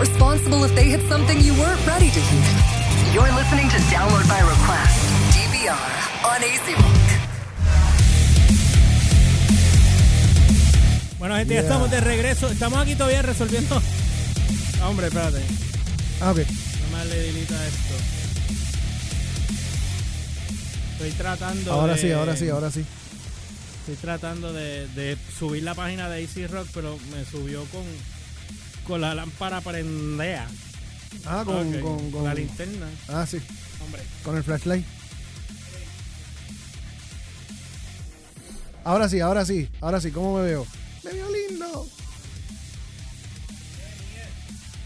not responsible if they hit something you weren't ready to hear. You're listening to Download by Request, DVR, on AC Rock. Bueno, gente, ya estamos de regreso. Estamos aquí todavía resolviendo. Ah, hombre, espérate. Ah, ok. No me le dilita esto. Estoy tratando Ahora de- sí, ahora sí, ahora sí. Estoy tratando de, de subir la página de AC Rock, pero me subió con, con la lámpara prendea. Ah, con, Ok, con, con- la linterna. Ah, sí, Hombre. con el flashlight. Ahora sí, ahora sí, ahora sí, ¿cómo me veo? Me veo lindo.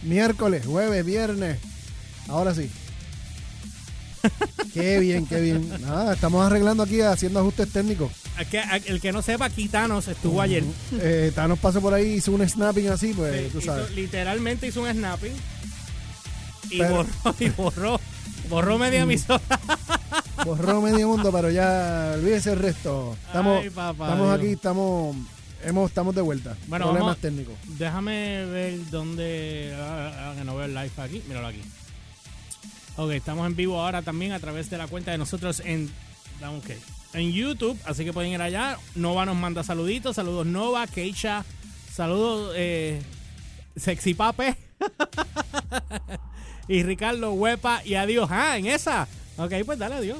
Miércoles, jueves, viernes. Ahora sí. qué bien, qué bien. Nada, estamos arreglando aquí, haciendo ajustes técnicos. Es que- El que no sepa, Quitanos estuvo ayer. Eh, Thanos pasó por ahí, hizo un snapping así, pues Sí, tú hizo- sabes. literalmente hizo un snapping y Pero- borró, y borró, borró media emisora. Borró medio mundo, pero ya olvídese el resto. Estamos, Ay, papá estamos Dios. aquí, estamos, hemos, estamos de vuelta. Bueno, Problemas vamos- técnicos. Déjame ver dónde. ah, ah, que no veo el live aquí. Míralo aquí. Ok, estamos en vivo ahora también a través de la cuenta de nosotros en. Un ok, En YouTube, así que pueden ir allá. Nova nos manda saluditos. Saludos Nova, Keisha. Saludos eh, Sexy Pape. y Ricardo Huepa. Y adiós. Ah, en esa. Ok, pues dale adiós.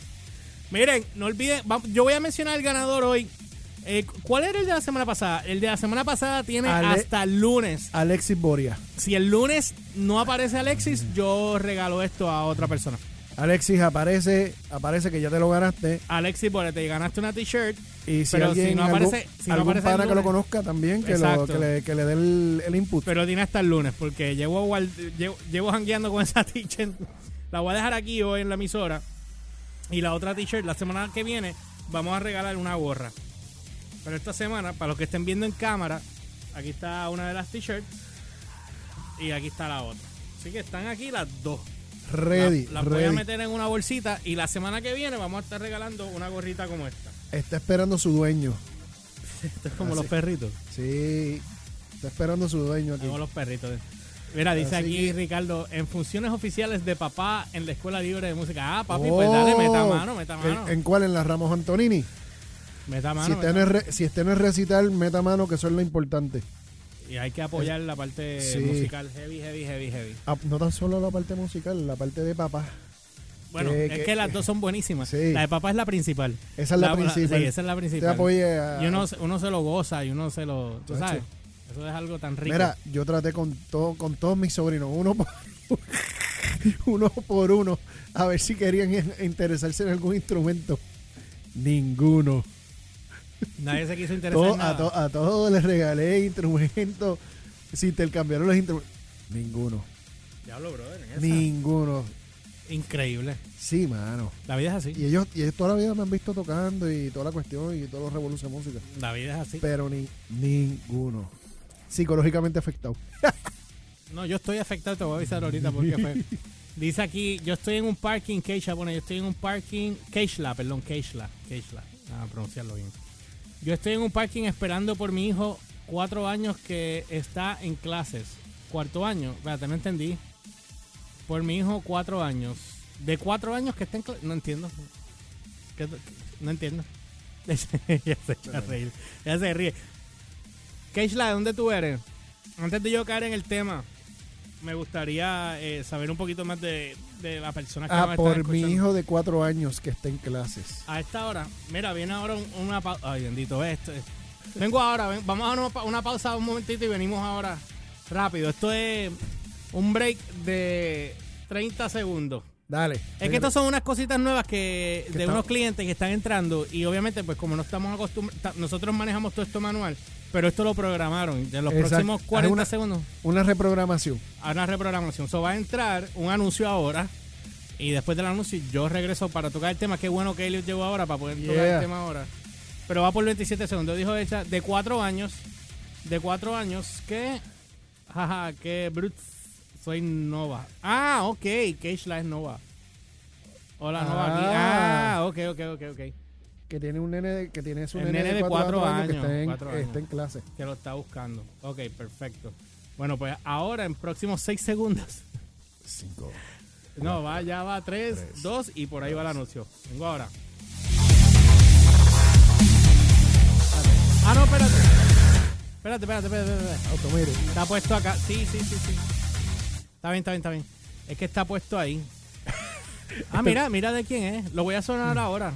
Miren, no olviden. Yo voy a mencionar el ganador hoy. Eh, ¿Cuál era el de la semana pasada? El de la semana pasada tiene Ale- hasta el lunes. Alexis Boria. Si el lunes no aparece Alexis, yo regalo esto a otra persona. Alexis aparece, aparece que ya te lo ganaste. Alexis, por te ganaste una t-shirt. Y si Pero alguien, si no algún, aparece- si no algún aparece el pana que lo conozca también, que, lo, Exacto. que, le, que le dé el, el input. Pero tiene hasta el lunes, porque llevo, llevo, llevo jangueando con esa t-shirt. La voy a dejar aquí hoy en la emisora. Y la otra t-shirt, la semana que viene, vamos a regalar una gorra. Pero esta semana, para los que estén viendo en cámara, aquí está una de las t-shirts. Y aquí está la otra. Así que están aquí las dos. Ready, La- Las voy a meter en una bolsita y la semana que viene vamos a estar regalando una gorrita como esta. Está esperando su dueño. Esto es como los perritos. Sí, está esperando su dueño aquí. Como los perritos. Mira, dice Así aquí Ricardo, en funciones oficiales de papá en la Escuela Libre de Música. Ah, papi, pues dale, meta Oh, mano, meta mano. ¿En, cuál? ¿En la Ramos Antonini? meta mano. si, está en meta el re- si está en el recital, meta mano, que eso es lo importante. Y hay que apoyar la parte Sí. musical heavy, heavy, heavy, heavy. Ah, no tan solo la parte musical, la parte de papá. Bueno, Que- es que- que las dos son buenísimas. Sí. La de papá es la principal. Esa es la, principal. sí, esa es la Te principal. a- Y uno, uno se lo goza y uno se lo... ¿Tú sabes? Eso es algo tan rico. Mira, yo traté con, todo, con todos mis sobrinos, uno por, uno por uno, a ver si querían in- interesarse en algún instrumento. Ninguno. Nadie se quiso interesar Todo- en a, to- a todos les regalé instrumentos. Si intercambiaron los instrumentos. Ninguno. Diablo, brother. en esa. Ninguno. Increíble. Sí, mano. La vida es así. Y ellos, y ellos toda la vida me han visto tocando y toda la cuestión y todos los revoluciones de música. La vida es así. Pero ni ninguno. Psicológicamente afectado. No, yo estoy afectado, te voy a avisar ahorita porque fue. Dice aquí, yo estoy en un parking, Keisha, bueno, yo estoy en un parking, Keishla, perdón, Keishla, Keishla, a pronunciarlo bien. Yo estoy en un parking esperando por mi hijo, cuatro años que está en clases. Cuarto año, espérate, no entendí. Por mi hijo, cuatro años. De cuatro años que está en clases, no entiendo. ¿Qué- No entiendo. ya se echa a reír, ya se ríe. Keishla, ¿de dónde tú eres? Antes de yo caer en el tema, me gustaría eh, saber un poquito más de, de la persona que Ah, por mi hijo de cuatro años que está en clases. A esta hora, mira, viene ahora un- una pausa. Ay, bendito, ve esto. Vengo ahora, ven- vamos a una, pa- una pausa un momentito y venimos ahora rápido. Esto es un break de 30 segundos. Dale. Es que estas son unas cositas nuevas que de unos clientes que están entrando y obviamente pues como no estamos acostumbrados, nosotros manejamos todo esto manual, pero esto lo programaron. En los Exacto. próximos 40 Hay una- segundos Una reprogramación. una reprogramación. So va a entrar un anuncio ahora y después del anuncio yo regreso para tocar el tema. Qué bueno que Elliot llegó ahora para poder tocar el tema ahora. Pero va por 27 segundos. Dijo ella de cuatro años. De cuatro años que... Jaja, que Brutes. Soy Nova. Ah, ok. Keishla es Nova. Hola, Nova. Ah. Ah, ok, ok, ok, ok. Que tiene un nene, de- que tiene su El nene, nene de cuatro, cuatro años, que está en, cuatro años. está en clase. Que lo está buscando. Ok, perfecto. Bueno, pues ahora en próximos 6 segundos. 5. No, va, ya va 3, Tres, 2 y por ahí va el anuncio. Vengo ahora. Ah, no, espérate. Espérate, espérate, espérate. espérate. Automire. Está puesto acá. Sí, sí, sí, sí. Está bien, está bien, está bien. Es que está puesto ahí. Ah, mira, mira de quién es. Lo voy a sonar ahora.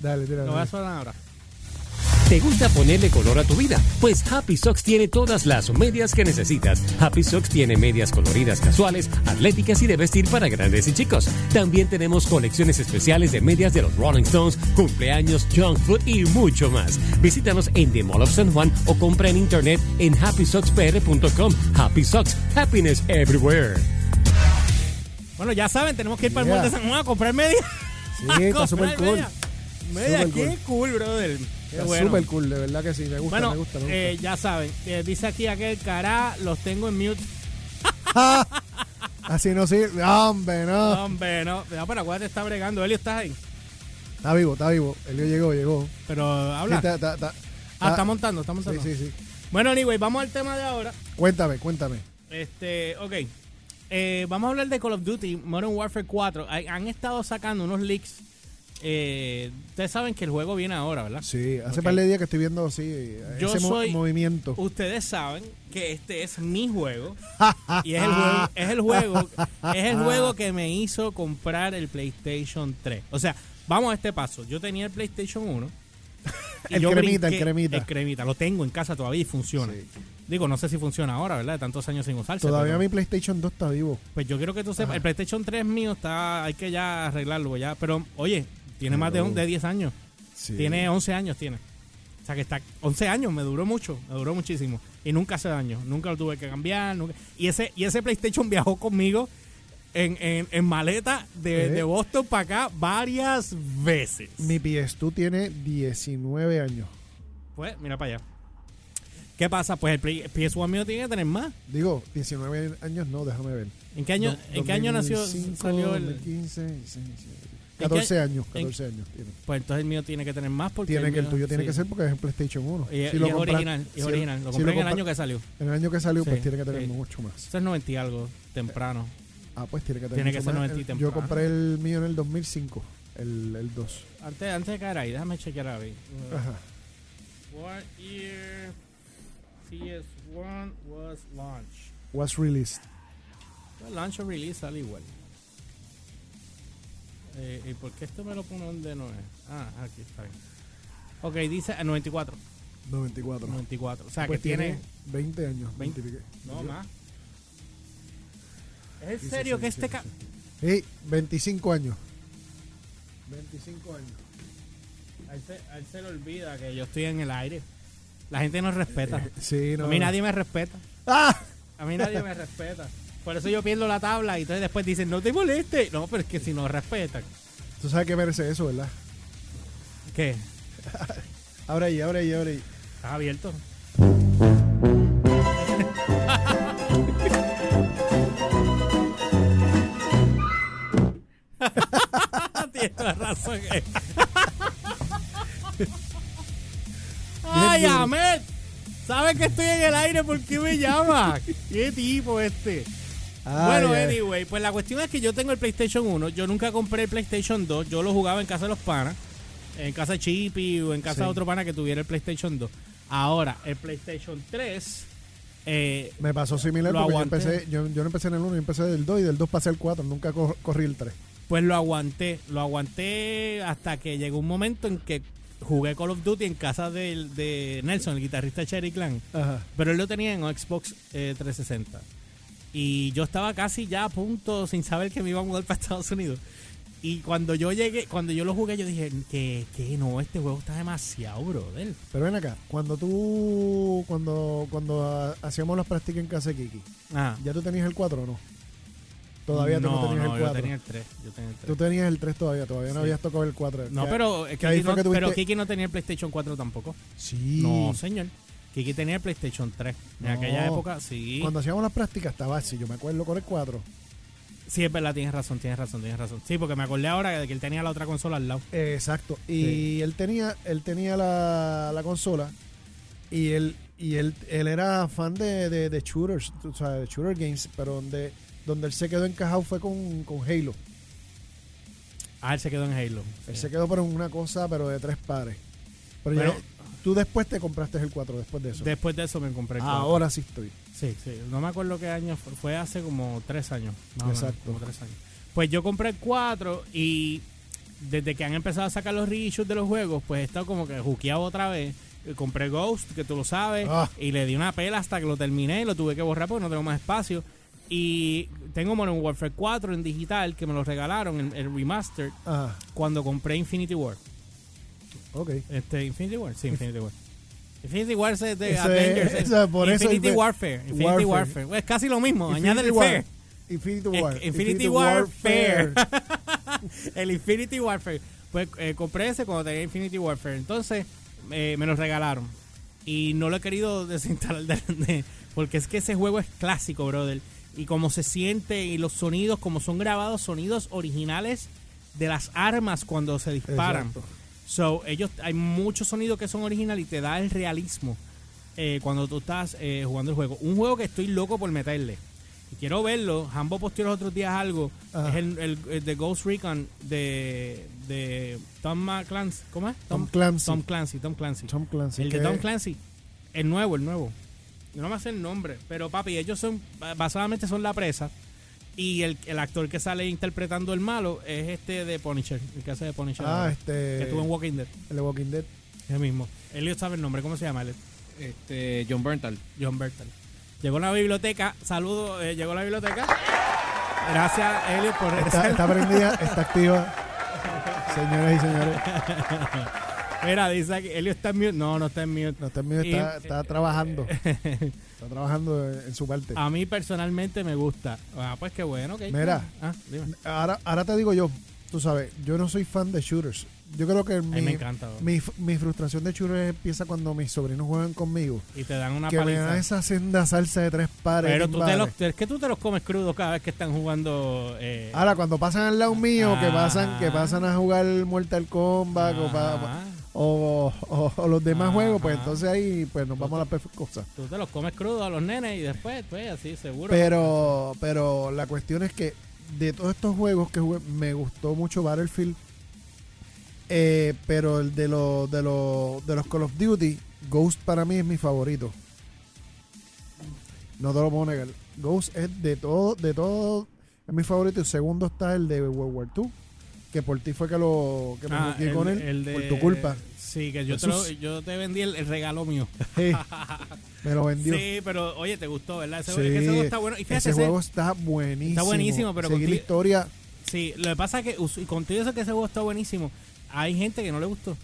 Dale, tira. Lo voy a sonar ahora. ¿Te gusta ponerle color a tu vida? Pues Happy Socks tiene todas las medias que necesitas. Happy Socks tiene medias coloridas casuales, atléticas y de vestir para grandes y chicos. También tenemos colecciones especiales de medias de los Rolling Stones, cumpleaños, junk food y mucho más. Visítanos en The Mall of San Juan o compra en internet en happysockspr.com. Happy Socks, happiness everywhere. Bueno, ya saben, tenemos que ir para el Yeah. Monte San Juan a comprar media. Sí, A está súper cool. media. Media, Súper qué cool. cool, brother. Qué Está bueno. súper cool, de verdad que sí. Me gusta, Bueno, me gusta, me gusta. eh, ya saben, eh, dice aquí aquel cara, los tengo en mute. Así no sirve. Hombre, no. Hombre, no, no, pero acuérdate, está bregando. Elio, estás ahí. Está vivo, está vivo. Elio llegó, llegó. Pero Sí, habla. está- está- está- ah, está montando, está Sí, montando. sí, sí. Bueno, anyway, vamos al tema de ahora. Cuéntame, cuéntame. Este, ok. Eh, vamos a hablar de Call of Duty Modern Warfare 4. Hay- han estado sacando unos leaks. Eh, ustedes saben que el juego viene ahora, ¿verdad? Sí, hace Ok. par de días que estoy viendo sí, Yo ese soy- movimiento. Ustedes saben que este es mi juego y es el juego, es el juego, es el juego que me hizo comprar el PlayStation 3. O sea, vamos a este paso. Yo tenía el PlayStation 1. y El yo cremita, el cremita. El cremita, lo tengo en casa todavía y funciona. Sí. Digo, no sé si funciona ahora, ¿verdad? De tantos años sin usarse. Todavía pero- mi PlayStation 2 está vivo. Pues yo quiero que tú sepas, Ajá. el PlayStation 3 mío está, hay que ya arreglarlo ya. Pero, oye, tiene más de, on- de 10 años. Sí. Tiene 11 años, tiene. O sea que está 11 años, me duró mucho, me duró muchísimo. Y nunca hace daño, nunca lo tuve que cambiar. Nunca. Y, ese, y ese PlayStation viajó conmigo en, en, en maleta de, ¿Eh? de Boston para acá varias veces. Mi PS2 tiene 19 años. Pues, mira para allá. ¿Qué pasa? Pues el Play- PS1 mío tiene que tener más. Digo, 19 años no, déjame ver. ¿En qué año, Do- ¿en qué año nació? 2005, Salió el, 2015, 16, qué- 14 años, en- 14 años tiene. pues entonces el mío tiene que tener más porque Tiene que el mío- tuyo tiene sí. que ser porque es el PlayStation 1. Y, Si y lo es compras- original, es si- original. Lo si compré en el año que salió. En el año que salió, pues Sí, tiene que tener sí. mucho más. Eso es 90 y algo, temprano. Ah, pues tiene que tener Tiene que mucho ser más. 90 y El- temprano. Yo compré el mío en el 2005, el, el 2. Antes, antes de caer ahí, déjame chequear ahí. Ajá. What year CS1 was launched? Was released. Well, launch o release sale igual. Eh, ¿Y por qué esto me lo pone donde no es? Ah, aquí está bien. Ok, dice ah, 94. 94. 94. O sea, Pues que tiene... 20 años. 20. 20 y pico. No, más. ¿Es en serio que este... ca- sí. Sí, 25 años. 25 años. A él, se, a él se le olvida que yo estoy en el aire. La gente no respeta. Eh, Sí, no. A mí nadie me respeta. ¡Ah! A mí nadie me respeta. Por eso yo pierdo la tabla y entonces después dicen, no te moleste. No, pero es que si no respetan. Tú sabes que merece eso, ¿verdad? ¿Qué? Abre ahí, abre ahí, abre ahí. ¿Estás abierto? Tienes razón. eh. Ay. Ahmed. ¿Sabes que estoy en el aire? ¿Por qué me llamas? ¿Qué tipo este? Ay, bueno, ay. anyway, pues la cuestión es que yo tengo el PlayStation 1. Yo nunca compré el PlayStation 2. Yo lo jugaba en casa de los panas. En casa de Chippy o en casa Sí. de otro pana que tuviera el PlayStation 2. Ahora, el PlayStation 3. eh, Me pasó similar porque yo empecé, yo, yo no empecé en el 1, yo empecé del 2 y del 2 pasé al 4, nunca cor- corrí el 3. pues lo aguanté. Lo aguanté hasta que llegó un momento en que jugué Call of Duty en casa de, Nelson, el guitarrista Cherry Clan. Ajá. Pero él lo tenía en Xbox eh, 360. Y yo estaba casi ya a punto, sin saber que me iba a mudar para Estados Unidos. Y cuando yo llegué, cuando yo lo jugué, yo dije que, que no, este juego está demasiado, brother. Pero ven acá, cuando tú, cuando cuando hacíamos las prácticas en casa de Kiki, Ah, ¿ya tú tenías el 4 o no? Todavía tú no tenías el yo 4. tenía el 3. Yo tenía el 3. Tú tenías el 3 todavía, todavía no habías tocado el 4. No, Ya- pero, que Kiki no, que tuviste- pero Kiki no tenía el PlayStation 4 tampoco. Sí. No, señor. Kiki tenía el PlayStation 3. En No. aquella época, sí. Cuando hacíamos las prácticas estaba así, yo me acuerdo con el 4. Sí, es verdad, tienes razón, tienes razón, tienes razón. Sí, porque me acordé ahora de que él tenía la otra consola al lado. exacto. Y Sí. él tenía él tenía la, la consola y él y él, él era fan de, de, de shooters, o sea, de shooter games, pero donde, donde él se quedó encajado fue con, con Halo. Ah, él se quedó en Halo. Él Sí. se quedó por una cosa, pero de tres pares. Pero ya- Bueno. tú después te compraste el 4, después de eso. Después de eso me compré el cuatro. Ahora sí estoy. Sí, sí. No me acuerdo qué año fue. Fue hace como tres años. más o menos, Exacto. como tres años. Pues yo compré el 4 y desde que han empezado a sacar los reissues de los juegos, pues he estado como que juqueado otra vez. Eh, Compré Ghost, que tú lo sabes, Ah. y le di una pela hasta que lo terminé y lo tuve que borrar porque no tengo más espacio. Y tengo Modern Warfare 4 en digital que me lo regalaron, el, el remaster, Ah, cuando compré Infinity War. Ok. Este, Infinity War, sí, Infinity War. Infinity War es de Avengers. es ese- por eso Infinity Infi- Warfare. Infinity Warfare. Warfare. Pues es casi lo mismo. Añade el War. fair. Infinity Eh, War. Infinity Warfare. el Infinity Warfare. Pues eh, compré ese cuando tenía Infinity Warfare. Entonces eh, me lo regalaron. Y no lo he querido desinstalar de- de- porque es que ese juego es clásico, brother. Y como se siente y los sonidos, como son grabados, sonidos originales de las armas cuando se disparan. Exacto. So, ellos, hay muchos sonidos que son originales y te da el realismo eh, cuando tú estás eh, jugando el juego. Un juego que estoy loco por meterle. Y quiero verlo. Hambo posteó los otros días algo. Ajá. Es el, el- el de Ghost Recon de, de Tom Clancy. ¿Cómo es? Tom Clancy. Tom Clancy, Tom Clancy. Tom Clancy. el de Tom Clancy. El nuevo, el nuevo. Yo no me sé el nombre. Pero papi, ellos son, basadamente son la presa. Y el, el actor que sale interpretando el malo es este de Punisher. El que hace de Punisher. Ah, este. que estuvo en Walking Dead. El de Walking Dead. Ese mismo. Elliot sabe el nombre. ¿Cómo se llama? Elliot? Este, John Berntal. John Bertal. Llegó a la biblioteca. Saludo. eh, llegó a la biblioteca. Gracias, Elliot, por Está, regresar. está prendida, está activa. Señoras y señores. Mira, dice aquí. Elliot está en mute. No, no está en mute. No, está, mío, Y- está, está trabajando. Está trabajando en, en su parte. A mí personalmente me gusta. Ah, pues qué bueno. ok. Mira. Ah, dime. Ahora, ahora te digo yo, tú sabes, yo no soy fan de shooters. Yo creo que mi, me encanta. bro. mi, mi frustración de shooters empieza cuando mis sobrinos juegan conmigo. y te dan una que me dan paliza. esa senda salsa de tres pares. Pero tú te los, es que tú te los comes crudos cada vez que están jugando. Eh, Ahora, cuando pasan al lado mío, que Ah. pasan que pasan a jugar Mortal Kombat o, pa-. O- o- o los demás Ajá. juegos, pues entonces ahí pues nos vamos a las cosas. Tú te los comes crudos a los nenes y después, pues así, seguro. Pero, pero la cuestión es que de todos estos juegos que jugué, me gustó mucho Battlefield. eh, pero el de los de los de los Call of Duty, Ghost para mí es mi favorito. No te lo puedo negar. Ghost es de todo, de todo, es mi favorito. Y segundo está el de World War II, que por ti fue que lo que me Ah, metí con él, el de- por tu culpa. Sí, que yo te, lo- yo te vendí el, el regalo mío. Sí, me lo vendió. Sí, pero oye, te gustó, ¿verdad? Ese, Sí, es que ese juego está bueno. Y fíjate, ese juego está buenísimo. Está buenísimo, pero Seguir la contigo- historia. sí, lo que pasa es que, contigo eso que ese juego está buenísimo, hay gente que no le gustó.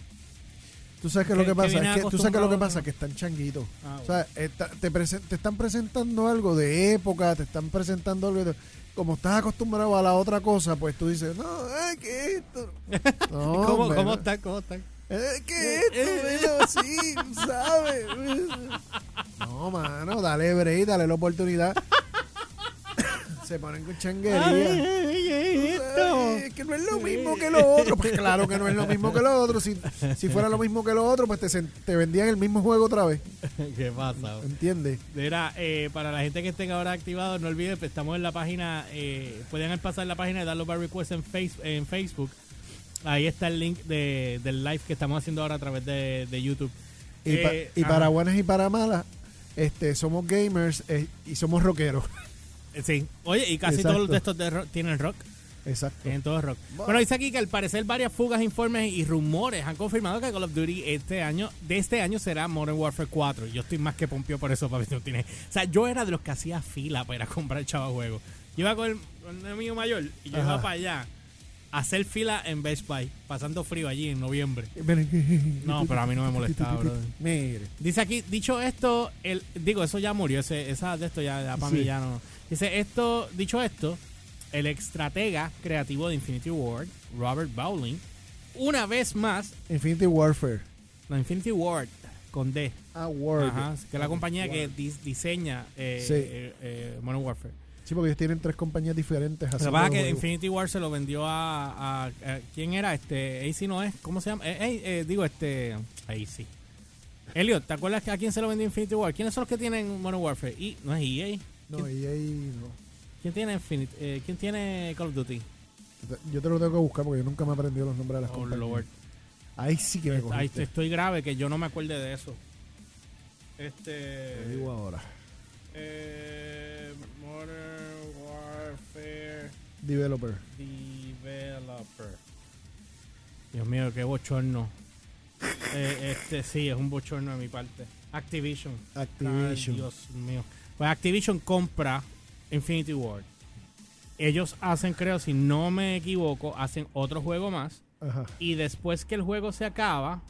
Tú sabes que, que- lo que pasa es que tú sabes que lo que pasa que están changuitos. Ah, O sea, está- te, te están presentando algo de época, te están presentando algo de, como estás acostumbrado a la otra cosa, pues tú dices, no, ay, ¿qué es esto? No, ¿Cómo, ¿Cómo están? ¿Cómo están? Eh, ¿Qué es esto? Dilo así, ¿sabes? No, mano, dale break, dale la oportunidad. Se ponen con changuería. Ay, es que no es lo mismo que lo otro. Pues claro que no es lo mismo que lo otro. Si, si fuera lo mismo que lo otro, pues te, te vendían el mismo juego otra vez. ¿Qué pasa? ¿Entiendes? Mira, eh, para la gente que estén ahora activados, no olviden, pues, estamos en la página, eh, pueden pasar la página de Download by Request en, face, en Facebook. Ahí está el link de, del live que estamos haciendo ahora a través de, de YouTube. Y, pa- Eh, y para buenas y para malas, este, somos gamers eh, y somos rockeros. Sí. Oye, y casi Exacto. todos los de estos de rock tienen rock. Exacto. Tienen todos rock. Bueno, dice aquí que al parecer varias fugas, informes y rumores han confirmado que Call of Duty este año, de este año será Modern Warfare 4. Yo estoy más que pompio por eso, papi. No tiene. O sea, yo era de los que hacía fila para ir a comprar el chavo juego. Yo iba con el, con el amigo mayor y yo Ajá. iba para allá a hacer fila en Best Buy, pasando frío allí en noviembre. No, pero a mí no me molestaba, brother. Mire. Dice aquí, dicho esto, el, digo, eso ya murió, ese, esa de esto ya, ya para mí ya no. Dice, esto, dicho esto, el estratega creativo de Infinity Ward, Robert Bowling, una vez más, Infinity Warfare. la Infinity Ward, con D, Ah, Word. ajá, que es la compañía que dis- diseña eh, Sí. eh, eh, Modern Warfare. Sí, porque ellos tienen tres compañías diferentes. Haciendo pasa es que. Infinity Ward se lo vendió a, a- a- ¿quién era? Este, AC no es, ¿cómo se llama? Eh, eh, digo, este, AC. Elliot, ¿te acuerdas que a quién se lo vendió Infinity War? ¿Quiénes son los que tienen Modern Warfare? Y, no es EA. No, ahí no. ¿Quién tiene Infinity? eh, ¿Quién tiene Call of Duty? Yo te lo tengo que buscar porque yo nunca me he aprendido los nombres de las Oh, compañías. Lord. Ahí sí que me Ahí cogiste. estoy grave que yo no me acuerde de eso. Te Este. digo ahora. Eh, Modern Warfare Developer. Developer. Dios mío, qué bochorno. Eh, este sí, es un bochorno de mi parte. Activision. Activision. Ay, Dios mío. Pues Activision compra Infinity Ward. Ellos hacen, creo, si no me equivoco, hacen otro juego más. Ajá. Y después que el juego se acaba,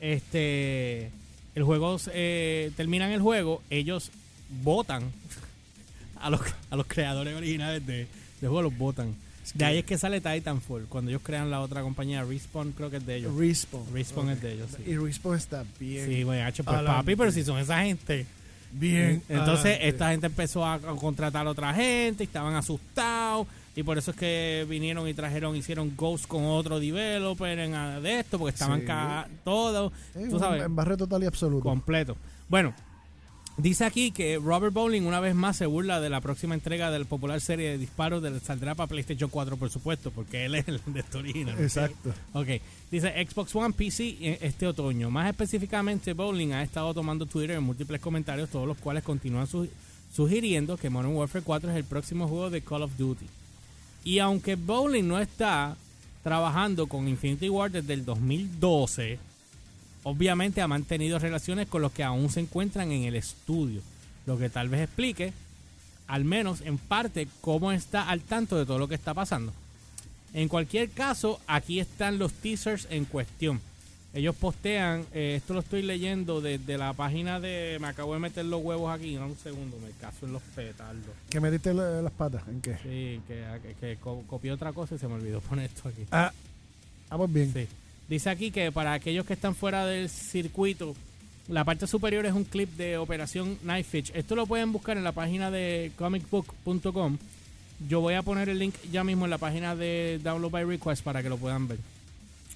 este, el juego eh, terminan el juego, ellos votan a los, a los creadores originales de, del juego, los votan. De ahí es que sale Titanfall, cuando ellos crean la otra compañía, Respawn creo que es de ellos. Respawn. Respawn es de ellos, sí. Y Respawn está bien. Sí, bueno, pues papi, pero si son esa gente. Bien. Entonces adelante. esta gente empezó a, a contratar a otra gente, estaban asustados y por eso es que vinieron y trajeron, hicieron Ghost con otro developer en, de esto, porque estaban Sí. todos, tú sabes, En barrio total y absoluto. completo. Bueno, dice aquí que Robert Bowling una vez más se burla de la próxima entrega de la popular serie de disparos del saldrá para PlayStation 4, por supuesto, porque él es el de original. Exacto. Ok, dice Xbox One PC en este otoño. Más específicamente, Bowling ha estado tomando Twitter en múltiples comentarios, todos los cuales continúan su- sugiriendo que Modern Warfare 4 es el próximo juego de Call of Duty. Y aunque Bowling no está trabajando con Infinity Ward desde el 2012, obviamente ha mantenido relaciones con los que aún se encuentran en el estudio, lo que tal vez explique, al menos en parte, cómo está al tanto de todo lo que está pasando. En cualquier caso, aquí están los teasers en cuestión. Ellos postean, eh, esto lo estoy leyendo desde la página de. Me acabo de meter los huevos aquí, no, un segundo, me caso en los petardos. ¿Que metiste la- las patas? ¿En qué? Sí, que, que, que co- copié otra cosa y se me olvidó poner esto aquí. Ah, ah pues bien. Sí. Dice aquí que para aquellos que están fuera del circuito, la parte superior es un clip de Operación Knifefish. Esto lo pueden buscar en la página de comicbook.com. Yo voy a poner el link ya mismo en la página de Download by Request para que lo puedan ver.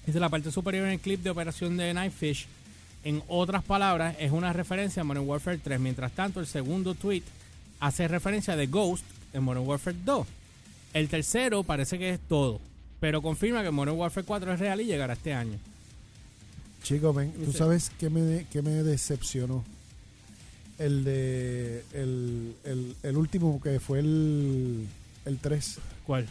Dice la parte superior en el clip de Operación de Knifefish. En otras palabras, es una referencia a Modern Warfare 3. Mientras tanto, el segundo tweet hace referencia de Ghost en Modern Warfare 2. El tercero parece que es todo, pero confirma que Modern Warfare 4 es real y llegará este año. Chico, ven, tú Dice- sabes qué me, qué me decepcionó. El de. El, el, el último que fue el. El 3. ¿Cuál?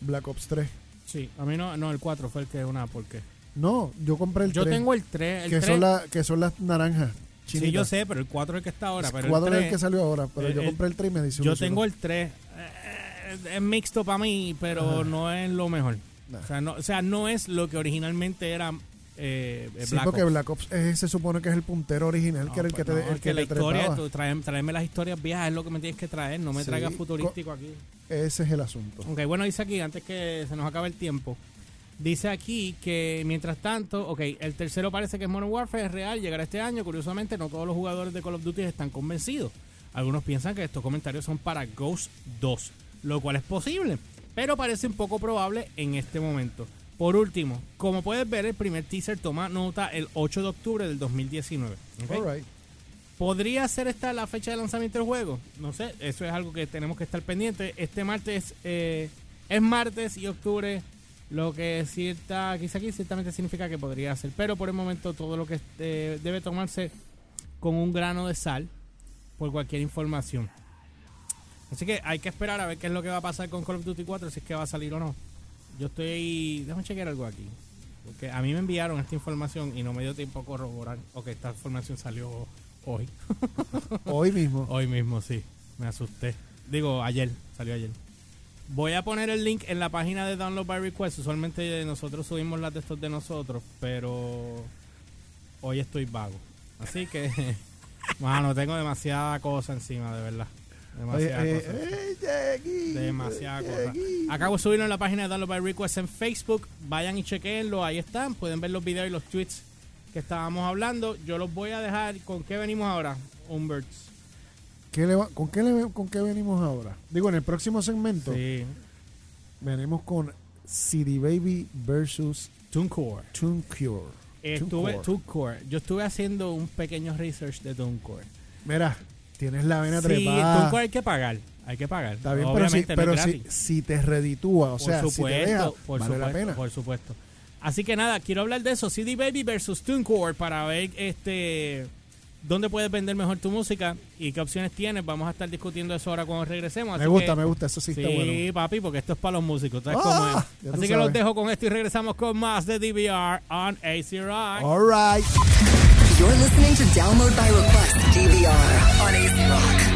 Black Ops 3. Sí, a mí no, no, el 4 fue el que es una porque. No, yo compré el Yo 3. tengo el 3, el que, 3. son la, que son las naranjas. sí, chinitas. yo sé, pero el 4 es el que está ahora. Pero el es 3, el que salió ahora, pero el- yo el- compré el 3 y me dice yo tengo el 3. Es mixto para mí, pero Ajá. no es lo mejor. Nah. O, sea, no, o sea, no es lo que originalmente era eh, Sí, Black porque Ops. Black Ops es- se supone que es el puntero original, que era el que pues te, no, el que la te historia, trepaba. tú, trae- tráeme las historias viejas, es lo que me tienes que traer, no me Sí, traigas futurístico aquí. Ese es el asunto. Ok, bueno, dice aquí, antes que se nos acabe el tiempo, dice aquí que mientras tanto, ok, el tercero parece que es Modern Warfare, es real, llegará este año. Curiosamente, no todos los jugadores de Call of Duty están convencidos. Algunos piensan que estos comentarios son para Ghost 2, lo cual es posible, pero parece un poco probable en este momento. Por último, como puedes ver, el primer teaser toma nota el 8 de octubre del 2019. ¿ok? All right. ¿Podría ser esta la fecha de lanzamiento del juego? No sé, eso es algo que tenemos que estar pendientes. Este martes eh, es martes y octubre, lo que cierta, quizá aquí ciertamente significa que podría ser. Pero por el momento todo lo que eh, debe tomarse con un grano de sal por cualquier información. Así que hay que esperar a ver qué es lo que va a pasar con Call of Duty 4, si es que va a salir o no. Yo estoy... Déjame chequear algo aquí. Porque a mí me enviaron esta información y no me dio tiempo a corroborar. Ok, esta información salió hoy. Hoy mismo. Hoy mismo, sí. Me asusté. Digo, ayer. Salió ayer. Voy a poner el link en la página de Download by Request. Usualmente nosotros subimos las de estos de nosotros, pero hoy estoy vago. Así que, bueno, tengo demasiada cosa encima, de verdad. Demasiada eh, cosa. eh, Jackie, Demasiada eh, cosa. Acabo de subirlo en la página de Download by Request en Facebook. Vayan y chequenlo, ahí están. Pueden ver los videos y los tweets que estábamos hablando. Yo los voy a dejar. ¿Con qué venimos ahora? Umberts. ¿Qué le va- con, qué le- ¿Con qué venimos ahora? Digo, en el próximo segmento Sí. venimos con CD Baby versus TuneCore. Tune Cure. Estuve, TuneCore. TuneCore. Yo estuve haciendo un pequeño research de TuneCore. Mira, tienes la vena Sí, trepada. TuneCore hay que pagar. Hay que pagar. Está bien, pero, si, Obviamente, no es pero si, si te reditúa, o por sea, supuesto, si te deja, por vale supuesto, la pena. por supuesto. Así que nada, quiero hablar de eso, CD Baby versus TuneCore para ver este dónde puedes vender mejor tu música y qué opciones tienes. Vamos a estar discutiendo eso ahora cuando regresemos. Me gusta, que- me gusta, eso sí, Sí, está bueno. papi, porque esto es para los músicos. ¿sabes Ah, cómo es? Así que los dejo con esto y regresamos con más de DVR on AC Rock. All right. You're listening to Download by Request DVR on AC Rock.